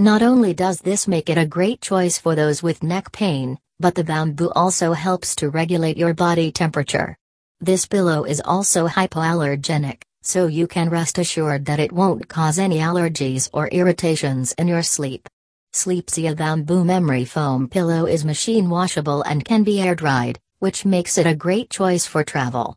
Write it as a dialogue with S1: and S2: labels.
S1: Not only does this make it a great choice for those with neck pain, but the bamboo also helps to regulate your body temperature. This pillow is also hypoallergenic, so you can rest assured that it won't cause any allergies or irritations in your sleep. Sleepsia Bamboo Memory Foam Pillow is machine washable and can be air dried, which makes it a great choice for travel.